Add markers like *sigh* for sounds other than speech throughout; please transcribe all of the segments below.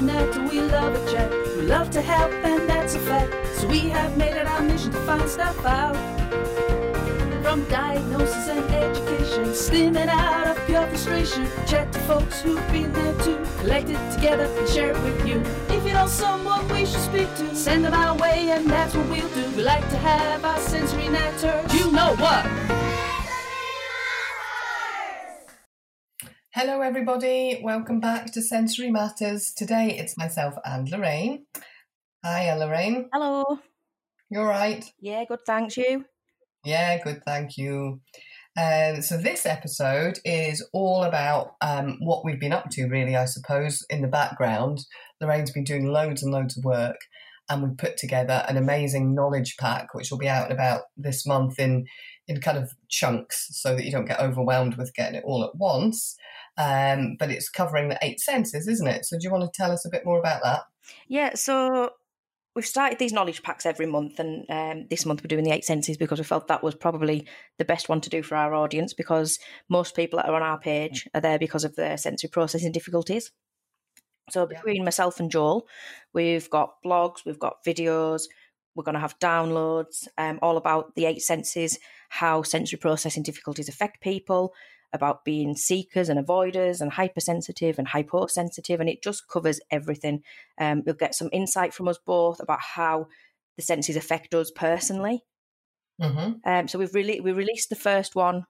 a net, we love a chat. We love to help, and that's a fact. So we have made it our mission to find stuff out. From diagnosis and education, stimming out of pure frustration. Chat to folks who've been there too. Collect it together and share it with you. If you know someone we should speak to, send them our way, and that's what we'll do. We like to have our sensory natter. You know what? Hello, everybody. Welcome back to Sensory Matters. Today it's myself and Lorraine. Hi, Lorraine. Hello. You're right. Yeah, good. Thanks. You? Yeah, good. Thank you. Um, so this episode is all about um, what we've been up to, really. I suppose in the background, Lorraine's been doing loads and loads of work, and we've put together an amazing knowledge pack, which will be out about this month in in kind of chunks, so that you don't get overwhelmed with getting it all at once. Um, but it's covering the eight senses, isn't it? So do you want to tell us a bit more about that? Yeah. So we've started these knowledge packs every month, and um, this month we're doing the eight senses because we felt that was probably the best one to do for our audience because most people that are on our page are there because of their sensory processing difficulties. So between yeah. myself and Joel, we've got blogs, we've got videos, we're going to have downloads, um, all about the eight senses, how sensory processing difficulties affect people, about being seekers and avoiders and hypersensitive and hyposensitive, and it just covers everything. Um, you'll get some insight from us both about how the senses affect us personally. Mm-hmm. Um, so we've really we released the first one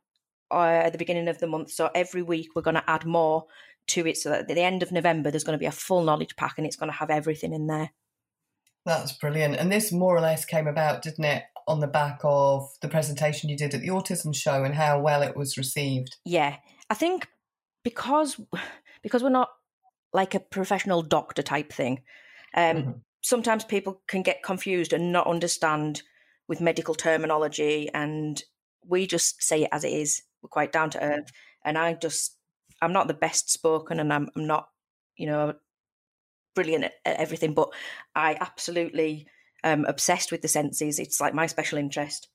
uh, at the beginning of the month. So every week we're going to add more to it. So that at the end of November there's going to be a full knowledge pack, and it's going to have everything in there. That's brilliant. And this more or less came about, didn't it, on the back of the presentation you did at the autism show and how well it was received. Yeah. I think because because we're not like a professional doctor type thing, um, mm-hmm. sometimes people can get confused and not understand with medical terminology and we just say it as it is. We're quite down to earth. And I just I'm not the best spoken and I'm I'm not, you know, brilliant at, at everything, but I absolutely um, obsessed with the senses. It's like my special interest.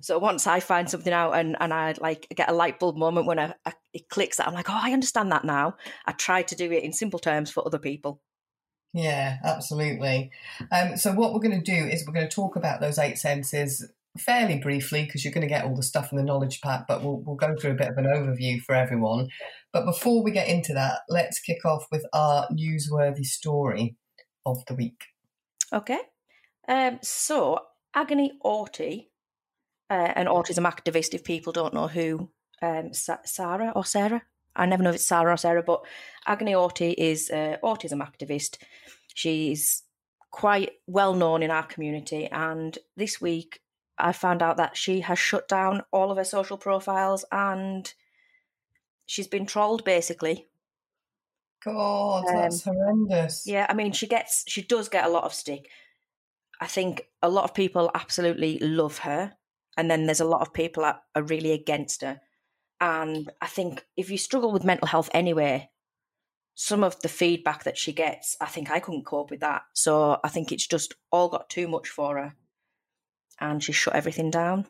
so once I find something out and, and I like get a light bulb moment when I, I, it clicks that I'm like, oh, I understand that now. I try to do it in simple terms for other people. Yeah, absolutely. Um, so what we're going to do is we're going to talk about those eight senses fairly briefly because you're going to get all the stuff in the knowledge pack, but we'll, we'll go through a bit of an overview for everyone. But before we get into that, let's kick off with our newsworthy story of the week. Okay. Um, so, Agony Autie, uh, an autism activist, if people don't know who um, Sarah or Sarah, I never know if it's Sarah or Sarah, but Agony Autie is an autism activist. She's quite well known in our community, and this week I found out that she has shut down all of her social profiles and she's been trolled basically. God, that's um, horrendous. Yeah, I mean, she gets, she does get a lot of stick. I think a lot of people absolutely love her, and then there's a lot of people that are really against her. And I think if you struggle with mental health anyway, some of the feedback that she gets, I think I couldn't cope with that. So I think it's just all got too much for her and she shut everything down.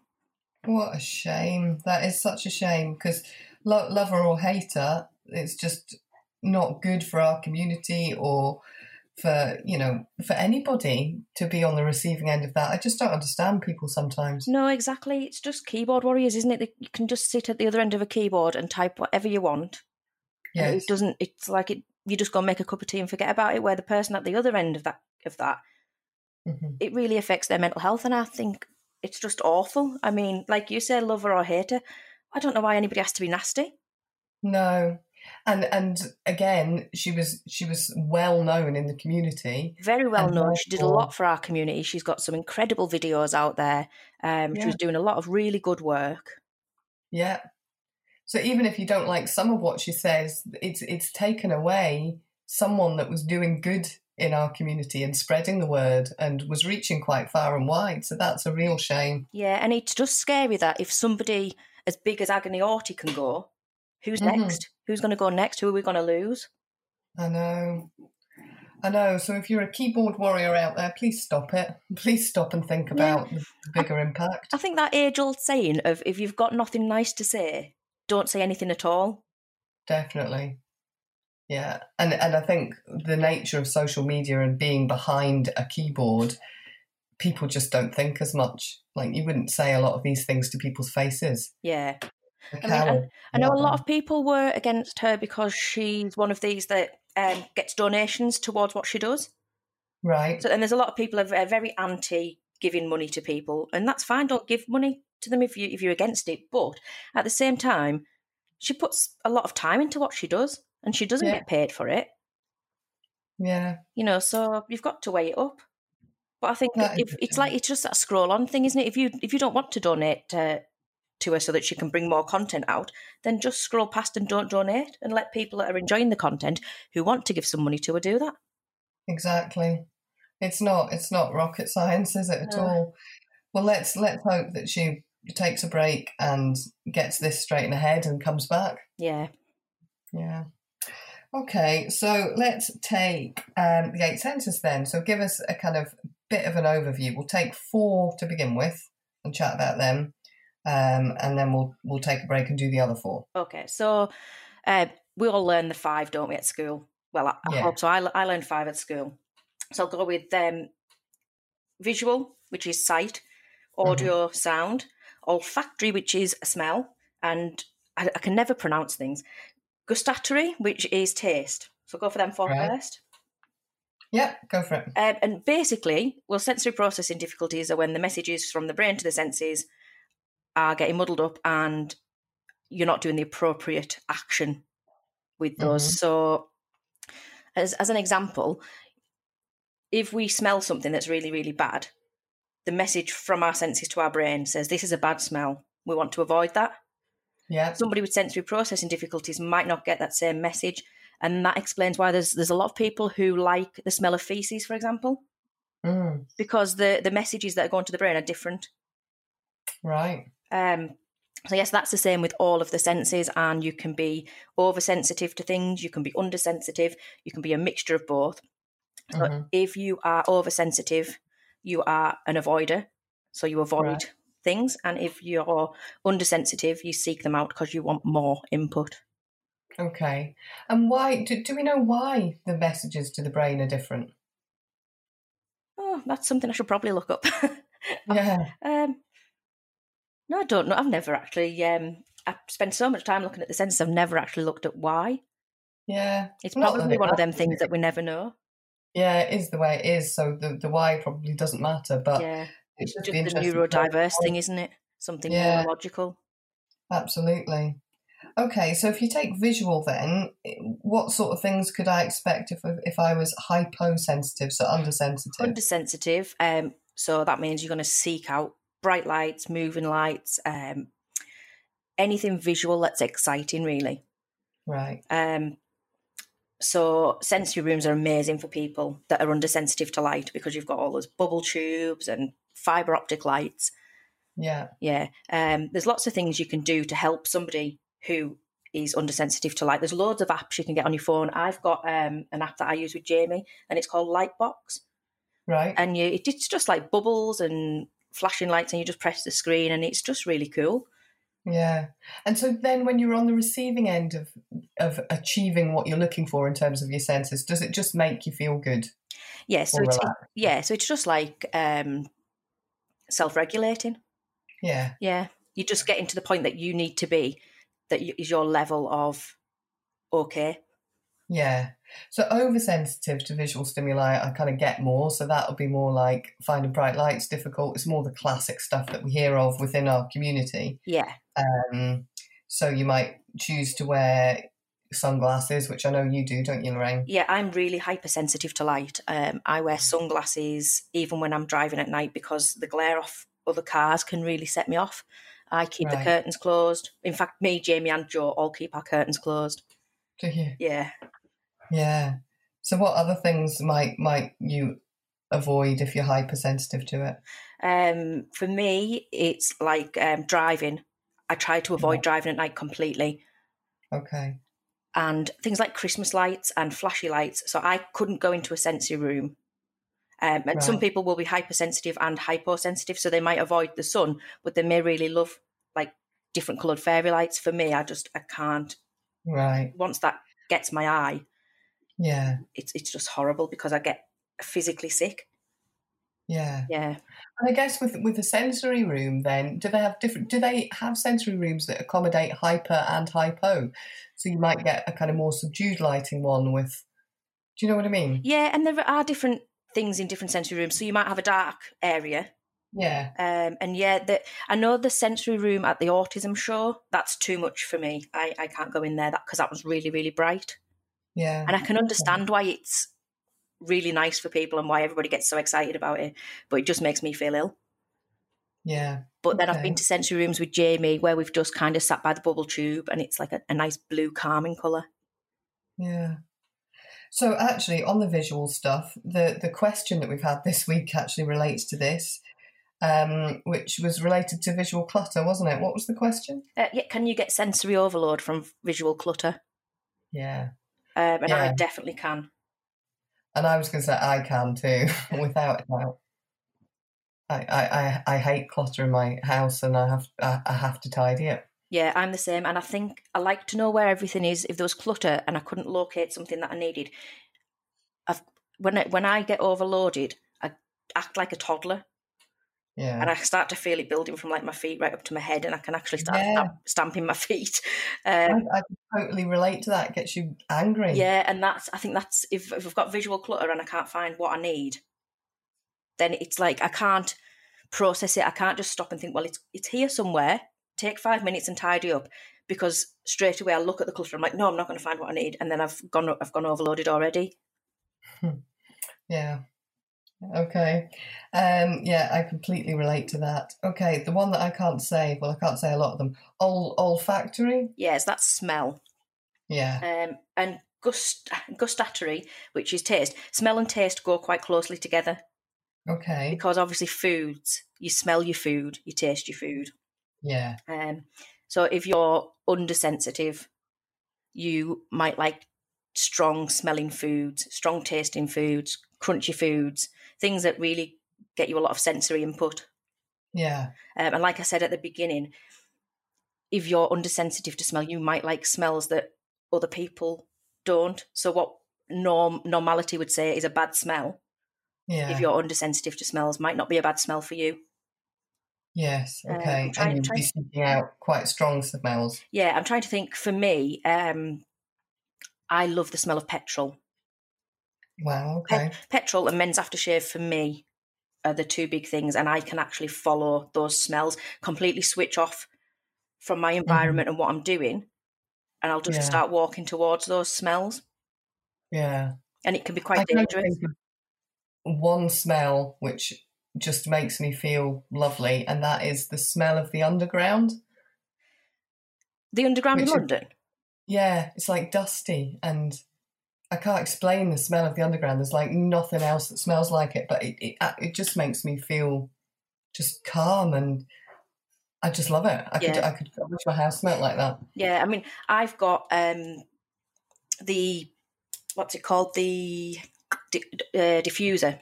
What a shame. That is such a shame because lo- love her or hater, it's just not good for our community or for you know for anybody to be on the receiving end of that i just don't understand people sometimes no exactly it's just keyboard warriors isn't it that you can just sit at the other end of a keyboard and type whatever you want yeah it doesn't it's like it you just go make a cup of tea and forget about it where the person at the other end of that of that mm-hmm. it really affects their mental health. And I think it's just awful. I mean, like you say lover or hater. I don't know why anybody has to be nasty. No. And and again, she was she was well known in the community. Very well known. Therefore... She did a lot for our community. She's got some incredible videos out there. Um, yeah. She was doing a lot of really good work. Yeah. So even if you don't like some of what she says, it's it's taken away someone that was doing good in our community and spreading the word and was reaching quite far and wide. So that's a real shame. Yeah, and it's just scary that if somebody as big as Agony Autie can go, who's mm-hmm. next? Who's going to go next? Who are we going to lose? I know. I know. So if you're a keyboard warrior out there, please stop it. *laughs* Please stop and think about yeah. the bigger I, impact. I think that age old saying of if you've got nothing nice to say, don't say anything at all. Definitely. Yeah, and and I think the nature of social media and being behind a keyboard, people just don't think as much. Like you wouldn't say a lot of these things to people's faces. Yeah. I mean, coward. I know a lot of people were against her because she's one of these that um, gets donations towards what she does. Right. So, and there's a lot of people are very anti giving money to people, and that's fine. Don't give money to them if you if you're against it. But at the same time, she puts a lot of time into what she does, and she doesn't Yeah. get paid for it. Yeah. You know, so you've got to weigh it up. But I think if it's like it's just that scroll on thing, isn't it? If you if you don't want to donate to, to her so that she can bring more content out, then just scroll past and don't donate, and let people that are enjoying the content who want to give some money to her do that. Exactly. It's not. It's not rocket science, is it at No. all? Well, let's let's hope that she takes a break and gets this straight in her head and comes back. Yeah. Yeah. Okay, so let's take um, the eight senses then. So give us a kind of bit of an overview. We'll take four to begin with and chat about them, um, and then we'll we'll take a break and do the other four. Okay. So uh, we all learn the five, don't we, at school? Well, I, I Yeah. hope so. I, I learned five at school. So I'll go with um, visual, which is sight, audio, sound, olfactory, which is a smell, and I, I can never pronounce things. Gustatory, which is taste. So go for them four Right. first. Yep, go for it. Um, and basically, well, sensory processing difficulties are when the messages from the brain to the senses are getting muddled up and you're not doing the appropriate action with those. Mhm. So, as, as an example, if we smell something that's really, really bad, the message from our senses to our brain says, This is a bad smell. We want to avoid that. Yeah, Somebody with sensory processing difficulties might not get that same message. And that explains why there's there's a lot of people who like the smell of feces, for example mm, because the the messages that are going to the brain are different. right. Um, so yes, that's the same with all of the senses, and you can be oversensitive to things, you can be undersensitive, you can be a mixture of both. So Mhm. if you are oversensitive, you are an avoider, so you avoid Right. things, and if you're undersensitive, you seek them out because you want more input. Okay. And why do, do we know why the messages to the brain are different? Oh, that's something I should probably look up. *laughs* Yeah. Um, no, I don't know. I've never actually. Um, I spend so much time looking at the senses. I've never actually looked at why. Yeah. It's probably one of them things that we never know. Yeah, it is the way it is. So the, the why probably doesn't matter, but yeah, it's just, just the interesting to know neurodiverse thing, isn't it? Something Yeah. neurological. Absolutely. Okay, so if you take visual, then what sort of things could I expect if if I was hyposensitive, so undersensitive? Undersensitive. Um, so that means you're going to seek out bright lights, moving lights, um, anything visual that's exciting, really. Right. Um, so sensory rooms are amazing for people that are undersensitive to light because you've got all those bubble tubes and fiber optic lights. Yeah. Yeah. Um, there's lots of things you can do to help somebody who is undersensitive to light. There's loads of apps you can get on your phone. I've got um, an app that I use with Jamie, and it's called Lightbox. Right. And you, it's just like bubbles and flashing lights, and you just press the screen, and it's just really cool. Yeah. And so then when you're on the receiving end of of achieving what you're looking for in terms of your senses, does it just make you feel good? Yeah. So it's relaxed? yeah. So it's just like um, self-regulating. Yeah. Yeah. You're just getting to the point that you need to be. that is your level of okay. Yeah. So oversensitive to visual stimuli, I kind of get more. So that would be more like finding bright lights difficult. It's more the classic stuff that we hear of within our community. Yeah. Um, so you might choose to wear sunglasses, which I know you do, don't you, Lorraine? Yeah, I'm really hypersensitive to light. Um, I wear sunglasses even when I'm driving at night because the glare off other cars can really set me off. I keep the curtains closed. In fact, me, Jamie, and Joe all keep our curtains closed. Do you? Yeah. Yeah. So what other things might might you avoid if you're hypersensitive to it? Um, for me, it's like um, driving. I try to avoid driving at night completely. Okay. And things like Christmas lights and flashy lights. So I couldn't go into a sensory room. Um, and some people will be hypersensitive and hyposensitive, so they might avoid the sun, but they may really love like different coloured fairy lights. For me, I just I can't. Right. Once that gets my eye, Yeah. It's it's just horrible because I get physically sick. Yeah. Yeah. And I guess with with the sensory room, then do they have different? Do they have sensory rooms that accommodate hyper and hypo? So you might get a kind of more subdued lighting one with. Do you know what I mean? Yeah, and there are different things in different sensory rooms. So you might have a dark area. Yeah. Um, and yeah, the, I know the sensory room at the autism show. That's too much for me. I, I can't go in there that because that was really really bright. Yeah. And I can understand why it's really nice for people and why everybody gets so excited about it, but it just makes me feel ill. Yeah. But then I've been to sensory rooms with Jamie where we've just kind of sat by the bubble tube and it's like a, a nice blue calming colour. Yeah. So actually, on the visual stuff, the the question that we've had this week actually relates to this, um, which was related to visual clutter, wasn't it? What was the question? Uh, yeah, can you get sensory overload from visual clutter? Yeah. Um, and I definitely can. And I was going to say I can too, *laughs* without a doubt. I, I, I, I hate clutter in my house, and I have I, I have to tidy it. Yeah, I'm the same. And I think I like to know where everything is. If there was clutter and I couldn't locate something that I needed, I've, when, I, when I get overloaded, I act like a toddler Yeah. and I start to feel it building from like my feet right up to my head and I can actually start Yeah. stamp, stamping my *laughs* feet. I, Um, I can totally relate to that. It gets you angry. yeah, and that's, I think that's, if, if I've got visual clutter and I can't find what I need, then it's like I can't process it. I can't just stop and think, well, it's, it's here somewhere. Take five minutes and tidy up because straight away I look at the clutter. I'm like, no, I'm not going to find what I need, and then I've gone I've gone overloaded already. *laughs* Yeah. Okay. Um, yeah, I completely relate to that. Okay, the one that I can't say, well, I can't say a lot of them. Ol- olfactory. Yes, that's smell. Yeah. Um, and gust gustatory, which is taste. Smell and taste go quite closely together Okay. because obviously foods. You smell your food, you taste your food. Yeah. Um, so if you're undersensitive, you might like strong smelling foods, strong tasting foods, crunchy foods, things that really get you a lot of sensory input. Yeah. Um, and like I said at the beginning, if you're undersensitive to smell, you might like smells that other people don't. So what norm normality would say is a bad smell, Yeah. if you're undersensitive to smells, might not be a bad smell for you. Yes. Um, Okay. try- and you'd try- be seeking out quite strong smells. Yeah, I'm trying to think. For me, um, I love the smell of petrol. Wow. Pe- Okay. petrol and men's aftershave for me are the two big things, and I can actually follow those smells, completely switch off from my mm-hmm. environment and what I'm doing, and I'll just Yeah. start walking towards those smells, Yeah. and it can be quite only dangerous. one smell which just makes me feel lovely, and that is the smell of the underground. The underground in Which is- London. Yeah, it's like dusty, and I can't explain the smell of the underground. There's like nothing else that smells like it, but it it, it just makes me feel just calm, and I just love it. I could I could I wish my house smelled like that. Yeah, I mean, I've got um, the what's it called the di- uh, diffuser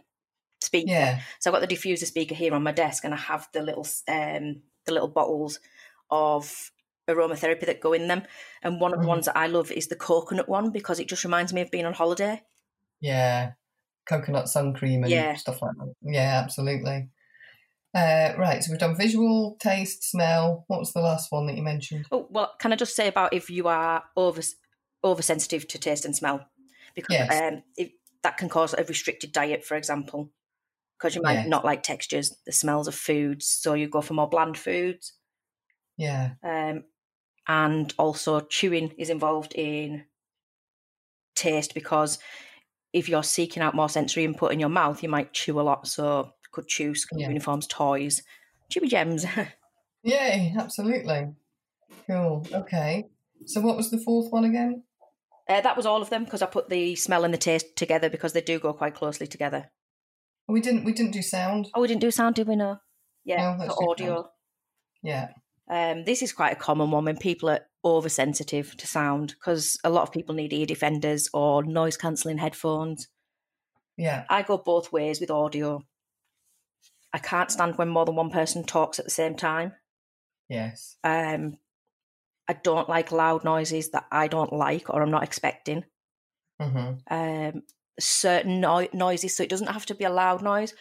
speaker. Yeah, So I've got the diffuser speaker here on my desk, and I have the little um, the little bottles of aromatherapy that go in them. And one of the Mhm. ones that I love is the coconut one because it just reminds me of being on holiday. yeah, coconut sun cream and Yeah. stuff like that. Yeah, absolutely. Uh, right, so we've done visual, taste, smell. What was the last one that you mentioned? Oh well, can I just say about if you are over oversensitive to taste and smell, because Yes. um, if, that can cause a restricted diet, for example, because you might Yes. not like textures, the smells of foods, so you go for more bland foods. Yeah, Um, and also chewing is involved in taste because if you're seeking out more sensory input in your mouth, you might chew a lot. So could chew school Yeah. uniforms, toys, chewy gems. *laughs* yay, absolutely. Cool. Okay. So what was the fourth one again? uh, that was all of them because I put the smell and the taste together because they do go quite closely together. We didn't we didn't do sound. Oh, we didn't do sound, did we? No. Yeah, No, let's so do audio. sound. Yeah. Um, this is quite a common one when people are oversensitive to sound because a lot of people need ear defenders or noise cancelling headphones. Yeah. I go both ways with audio. I can't stand when more than one person talks at the same time. Yes. Um, I don't like loud noises that I don't like or I'm not expecting. hmm um, certain no- noises, so it doesn't have to be a loud noise.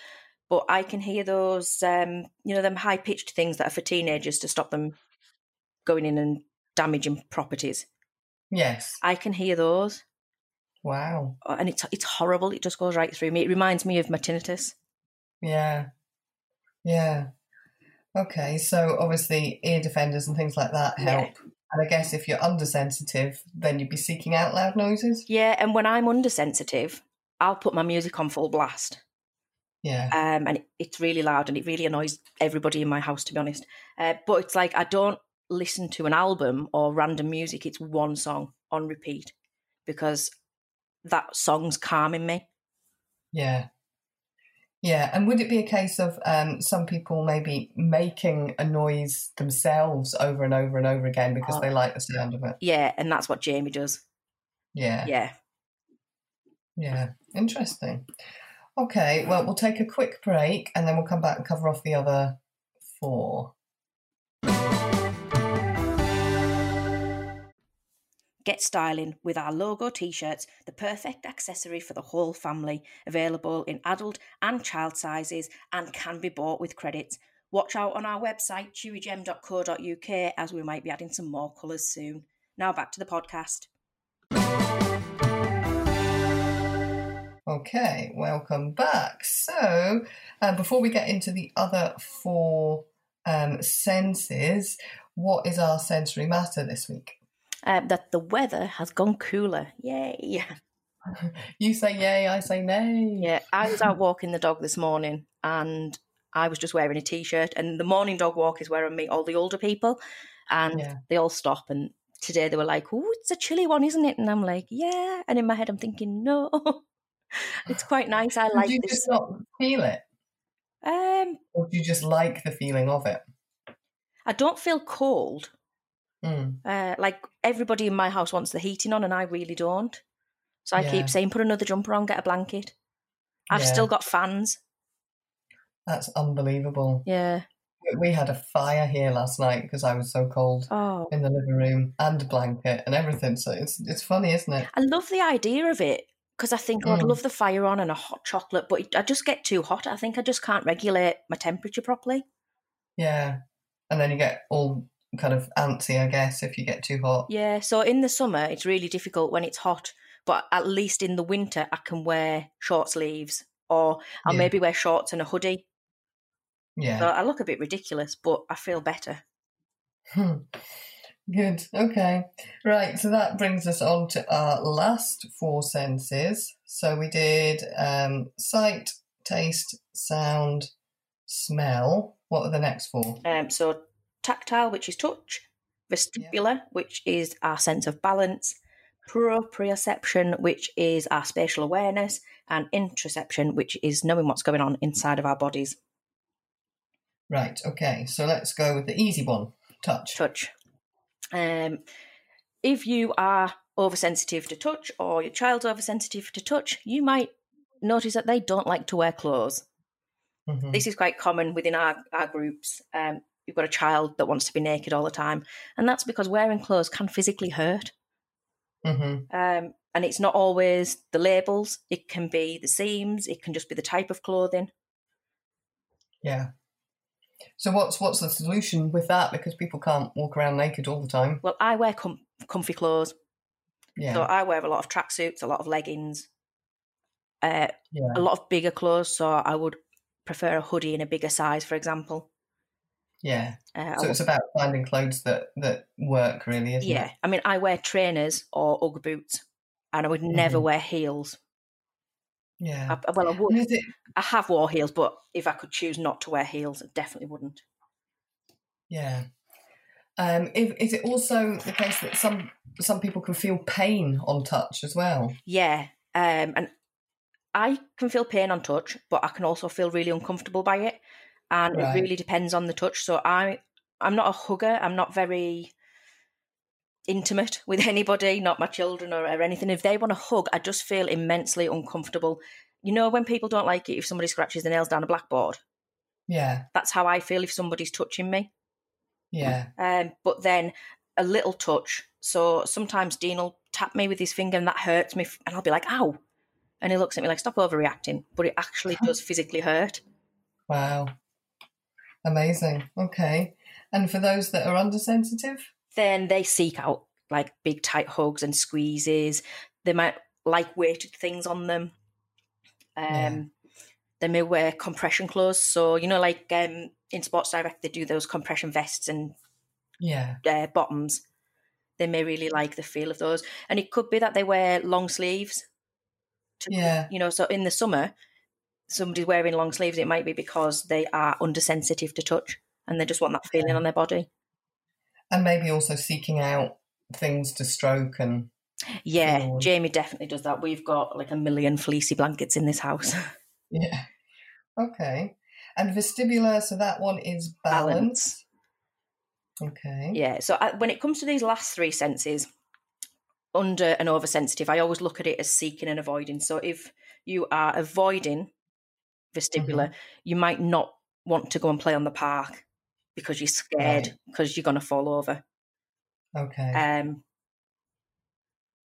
But I can hear those, um, you know, them high pitched things that are for teenagers to stop them going in and damaging properties. Yes. I can hear those, Wow. uh, and it's it's horrible. It just goes right through me. It reminds me of my tinnitus. Yeah. Yeah. Okay. So obviously ear defenders and things like that Yeah. help. And I guess if you're undersensitive, then you'd be seeking out loud noises. Yeah, and when I'm undersensitive, I'll put my music on full blast. Yeah. um, and it, it's really loud and it really annoys everybody in my house to be honest uh, but it's like i don't listen to an album or random music it's one song on repeat because that song's calming me Yeah. Yeah. And would it be a case of um, some people maybe making a noise themselves over and over and over again because Oh. they like the sound of it? yeah and that's what jamie does Yeah. yeah Yeah. Interesting. Okay. Well, we'll take a quick break and then we'll come back and cover off the other four. Get styling with our logo t shirts, the perfect accessory for the whole family, available in adult and child sizes and can be bought with credit. Watch out on our website, chewigem.co.uk, as we might be adding some more colours soon. Now back to the podcast. Okay, welcome back. So, uh, before we get into the other four um, senses, what is our sensory matter this week? Uh, that the weather has gone cooler. Yay! *laughs* You say yay, I say nay. Yeah, I was out walking the dog this morning and I was just wearing a t shirt. And the morning dog walk is where I meet all the older people and Yeah. they all stop. And today they were like, Oh, it's a chilly one, isn't it? And I'm like, Yeah. And in my head, I'm thinking, No, *laughs* it's quite nice. I like you this. just not feel it? Um, Or do you just like the feeling of it? I don't feel cold. Mm. Uh, like everybody in my house wants the heating on, and I really don't. So I Yeah. keep saying, Put another jumper on, get a blanket. I've Yeah. still got fans. That's unbelievable. Yeah. We had a fire here last night because I was so cold Oh, in the living room and a blanket and everything. So it's it's funny, isn't it? I love the idea of it because I think oh, I'd Mm. love the fire on and a hot chocolate, but I just get too hot. I think I just can't regulate my temperature properly. Yeah. And then you get all kind of antsy, I guess, if you get too hot. Yeah, so in the summer it's really difficult when it's hot, but at least in the winter I can wear short sleeves or I'll Yeah. maybe wear shorts and a hoodie. Yeah. So I look a bit ridiculous, but I feel better. Hmm. Good. Okay. Right. So that brings us on to our last four senses. So we did um, sight, taste, sound, smell. What are the next four? Um, so tactile, which is touch, vestibular, which is our sense of balance, proprioception, which is our spatial awareness, and interoception, which is knowing what's going on inside of our bodies. Right. Okay. So let's go with the easy one. Touch. Touch. Um, if you are oversensitive to touch, or your child's oversensitive to touch, you might notice that they don't like to wear clothes. Mhm. This is quite common within our, our groups. Um, you've got a child that wants to be naked all the time, and that's because wearing clothes can physically hurt. Mhm. Um, and it's not always the labels, it can be the seams, it can just be the type of clothing. Yeah. So what's what's the solution with that? Because people can't walk around naked all the time. Well, I wear com- comfy clothes, Yeah. so I wear a lot of tracksuits, a lot of leggings, uh, yeah. a lot of bigger clothes. So I would prefer a hoodie in a bigger size, for example. Yeah. Uh, So it's about finding clothes that that work, really, isn't yeah, it? I mean, I wear trainers or UGG boots, and I would never Mhm. wear heels. Yeah. I, well, I would. it? I have wore heels, but if I could choose not to wear heels, I definitely wouldn't. Yeah. Um, if, is it also the case that some some people can feel pain on touch as well? Yeah, um, and I can feel pain on touch, but I can also feel really uncomfortable by it, and Right. it really depends on the touch. So I, I'm not a hugger. I'm not very intimate with anybody, not my children or, or anything. If they want a hug, I just feel immensely uncomfortable. You know, when people don't like it if somebody scratches their nails down a blackboard, Yeah. that's how I feel if somebody's touching me. Yeah. Um, but then a little touch. So sometimes Dean will tap me with his finger and that hurts me, and I'll be like, ow. And he looks at me like, stop overreacting. But it actually *laughs* does physically hurt. Wow. Amazing. Okay. And for those that are undersensitive? Then they seek out like big tight hugs and squeezes. They might like weighted things on them. Um, Yeah. They may wear compression clothes. So, you know, like um, in Sports Direct, they do those compression vests and Yeah. uh, bottoms. They may really like the feel of those. And it could be that they wear long sleeves. To, Yeah. You know, so in the summer, somebody's wearing long sleeves, it might be because they are undersensitive to touch and they just want that feeling Yeah. on their body. And maybe also seeking out things to stroke and Yeah. Jamie definitely does that. We've got like a million fleecy blankets in this house. *laughs* yeah. Okay. And vestibular, so that one is balance. Okay. Yeah. So I, when it comes to these last three senses, under and oversensitive, I always look at it as seeking and avoiding. So if you are avoiding vestibular, Mm-hmm. you might not want to go and play on the park because you're scared Right. because you're going to fall over. Okay. Um,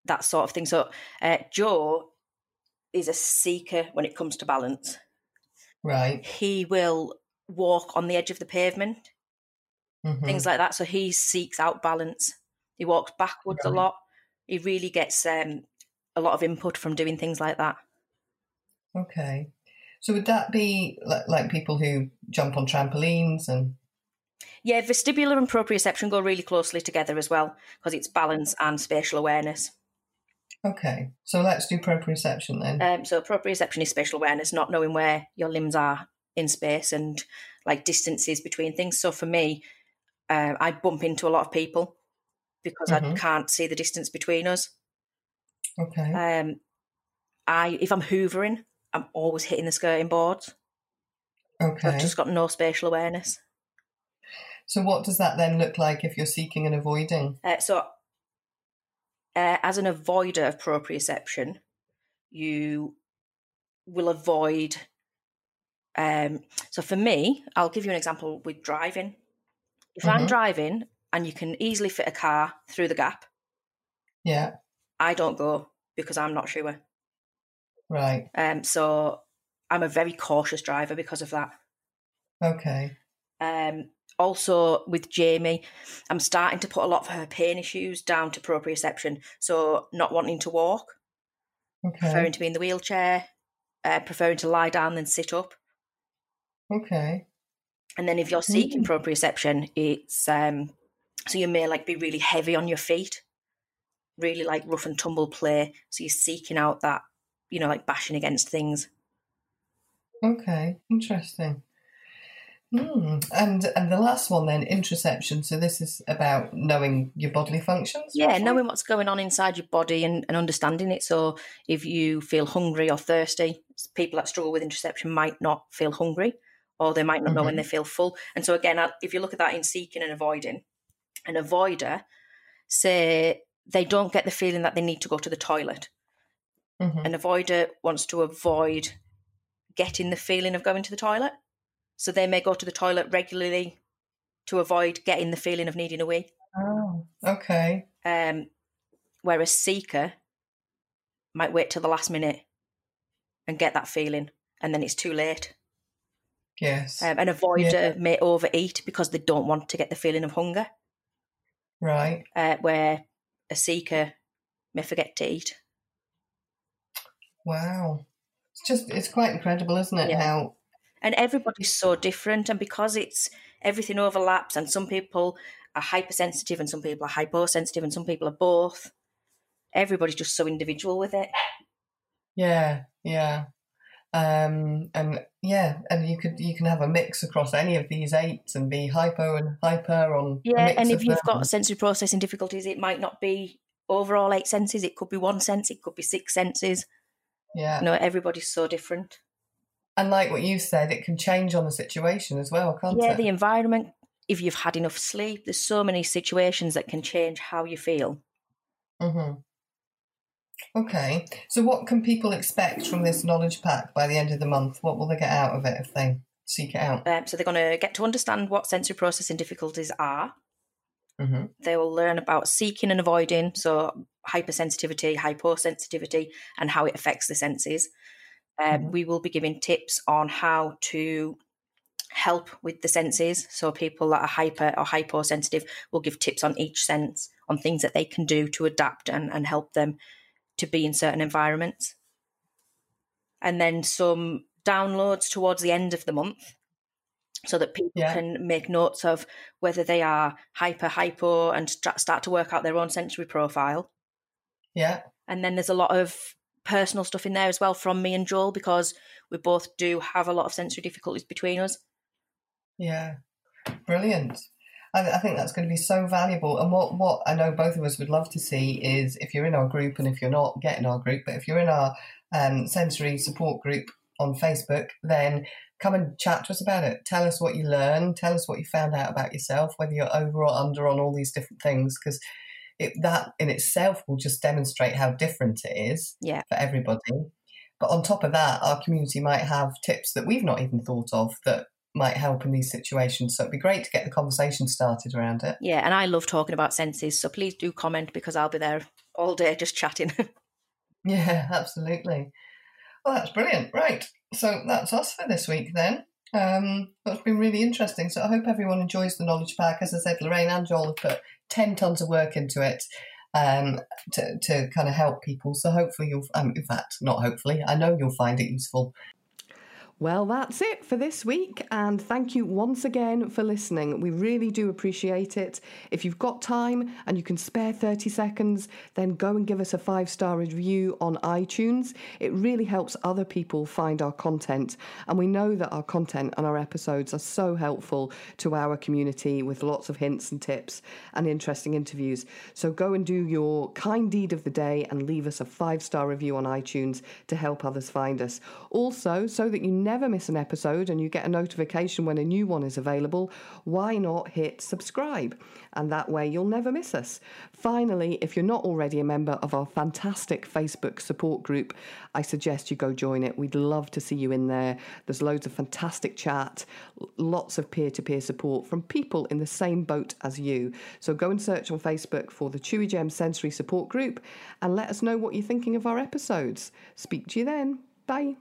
that sort of thing. So uh, Joe is a seeker when it comes to balance. right. He will walk on the edge of the pavement Mhm. things like that. So he seeks out balance. He walks backwards a lot. He really gets um, a lot of input from doing things like that. Okay. So would that be like, like people who jump on trampolines and Yeah, vestibular and proprioception go really closely together as well because it's balance and spatial awareness. okay. So let's do proprioception then. Um, so proprioception is spatial awareness, not knowing where your limbs are in space and like distances between things. So for me, uh, I bump into a lot of people because I Mhm. can't see the distance between us. okay. Um, I if I'm hoovering, I'm always hitting the skirting boards. okay. I've just got no spatial awareness. So what does that then look like if you're seeking and avoiding? Uh, so, uh, as an avoider of proprioception, you will avoid. Um, so, for me, I'll give you an example with driving. If I'm Mhm. driving and you can easily fit a car through the gap, Yeah. I don't go because I'm not sure. Right. Um, so, I'm a very cautious driver because of that. Okay. Um, also with Jamie, I'm starting to put a lot of her pain issues down to proprioception. So not wanting to walk, Okay. preferring to be in the wheelchair, uh, preferring to lie down than sit up. Okay. And then if you're seeking proprioception, it's um, so you may like be really heavy on your feet, really like rough and tumble play. So you're seeking out that, you know, like bashing against things. Okay. Interesting. Hmm. And and the last one then, interoception. So this is about knowing your bodily functions. Yeah, roughly? knowing what's going on inside your body and, and understanding it. So if you feel hungry or thirsty, people that struggle with interoception might not feel hungry or they might not know when they feel full. And so again, if you look at that in seeking and avoiding, an avoider say they don't get the feeling that they need to go to the toilet. Mhm. An avoider wants to avoid getting the feeling of going to the toilet. So they may go to the toilet regularly to avoid getting the feeling of needing a wee. Oh. Okay. Um, whereas seeker might wait till the last minute and get that feeling, and then it's too late. Yes. Um, an avoider may overeat because they don't want to get the feeling of hunger, right. uh, where a seeker may forget to eat. Wow. It's just it's quite incredible, isn't it? Yeah. How And everybody's so different, and because it's everything overlaps, and some people are hypersensitive, and some people are hyposensitive, and some people are both. Everybody's just so individual with it. Yeah, yeah. Um, and yeah, and you could you can have a mix across any of these eight and be hypo and hyper on. Yeah, and if you've them. got sensory processing difficulties, it might not be overall eight senses. It could be one sense. It could be six senses. yeah, You know, everybody's so different. And like what you said, it can change on the situation as well, can't yeah, it? Yeah, the environment. If you've had enough sleep, there's so many situations that can change how you feel. hmm Okay, so what can people expect from this knowledge pack by the end of the month? What will they get out of it if they seek it out? Um, so they're going to get to understand what sensory processing difficulties are. hmm They will learn about seeking and avoiding. So hypersensitivity, hyposensitivity, and how it affects the senses. Um, Mhm. We will be giving tips on how to help with the senses. So people that are hyper or hyposensitive will give tips on each sense, on things that they can do to adapt and, and help them to be in certain environments. And then some downloads towards the end of the month so that people Yeah. can make notes of whether they are hyper, hypo, and st- start to work out their own sensory profile. Yeah. And then there's a lot of personal stuff in there as well from me and Joel because we both do have a lot of sensory difficulties between us. Yeah, brilliant. I, I think that's going to be so valuable. And what, what I know both of us would love to see is if you're in our group, and if you're not, get in our group, but if you're in our um, sensory support group on Facebook, then come and chat to us about it. Tell us what you learned, tell us what you found out about yourself, whether you're over or under on all these different things, because it, that in itself will just demonstrate how different it is Yeah. for everybody. But on top of that, our community might have tips that we've not even thought of that might help in these situations. So it'd be great to get the conversation started around it. Yeah, and I love talking about senses, so please do comment because I'll be there all day just chatting. *laughs* Yeah, absolutely. Well, that's brilliant. Right. So that's us for this week then. Um, that's been really interesting. So I hope everyone enjoys the knowledge pack. As I said, Lorraine and Joel have put 10 tons of work into it um, to, to kind of help people. So hopefully you'll, um, in fact, not hopefully, I know you'll find it useful. Well, that's it for this week, and thank you once again for listening. We really do appreciate it. If you've got time and you can spare 30 seconds, then go and give us a five star review on iTunes. It really helps other people find our content, and we know that our content and our episodes are so helpful to our community with lots of hints and tips and interesting interviews. So go and do your kind deed of the day and leave us a five star review on iTunes to help others find us. Also, so that you never miss an episode and you get a notification when a new one is available, why not hit subscribe? And that way you'll never miss us. Finally, if you're not already a member of our fantastic Facebook support group, I suggest you go join it. We'd love to see you in there. There's loads of fantastic chat, lots of peer to peer support from people in the same boat as you. So go and search on Facebook for the Chewigem Sensory Support Group and let us know what you're thinking of our episodes. Speak to you then. Bye.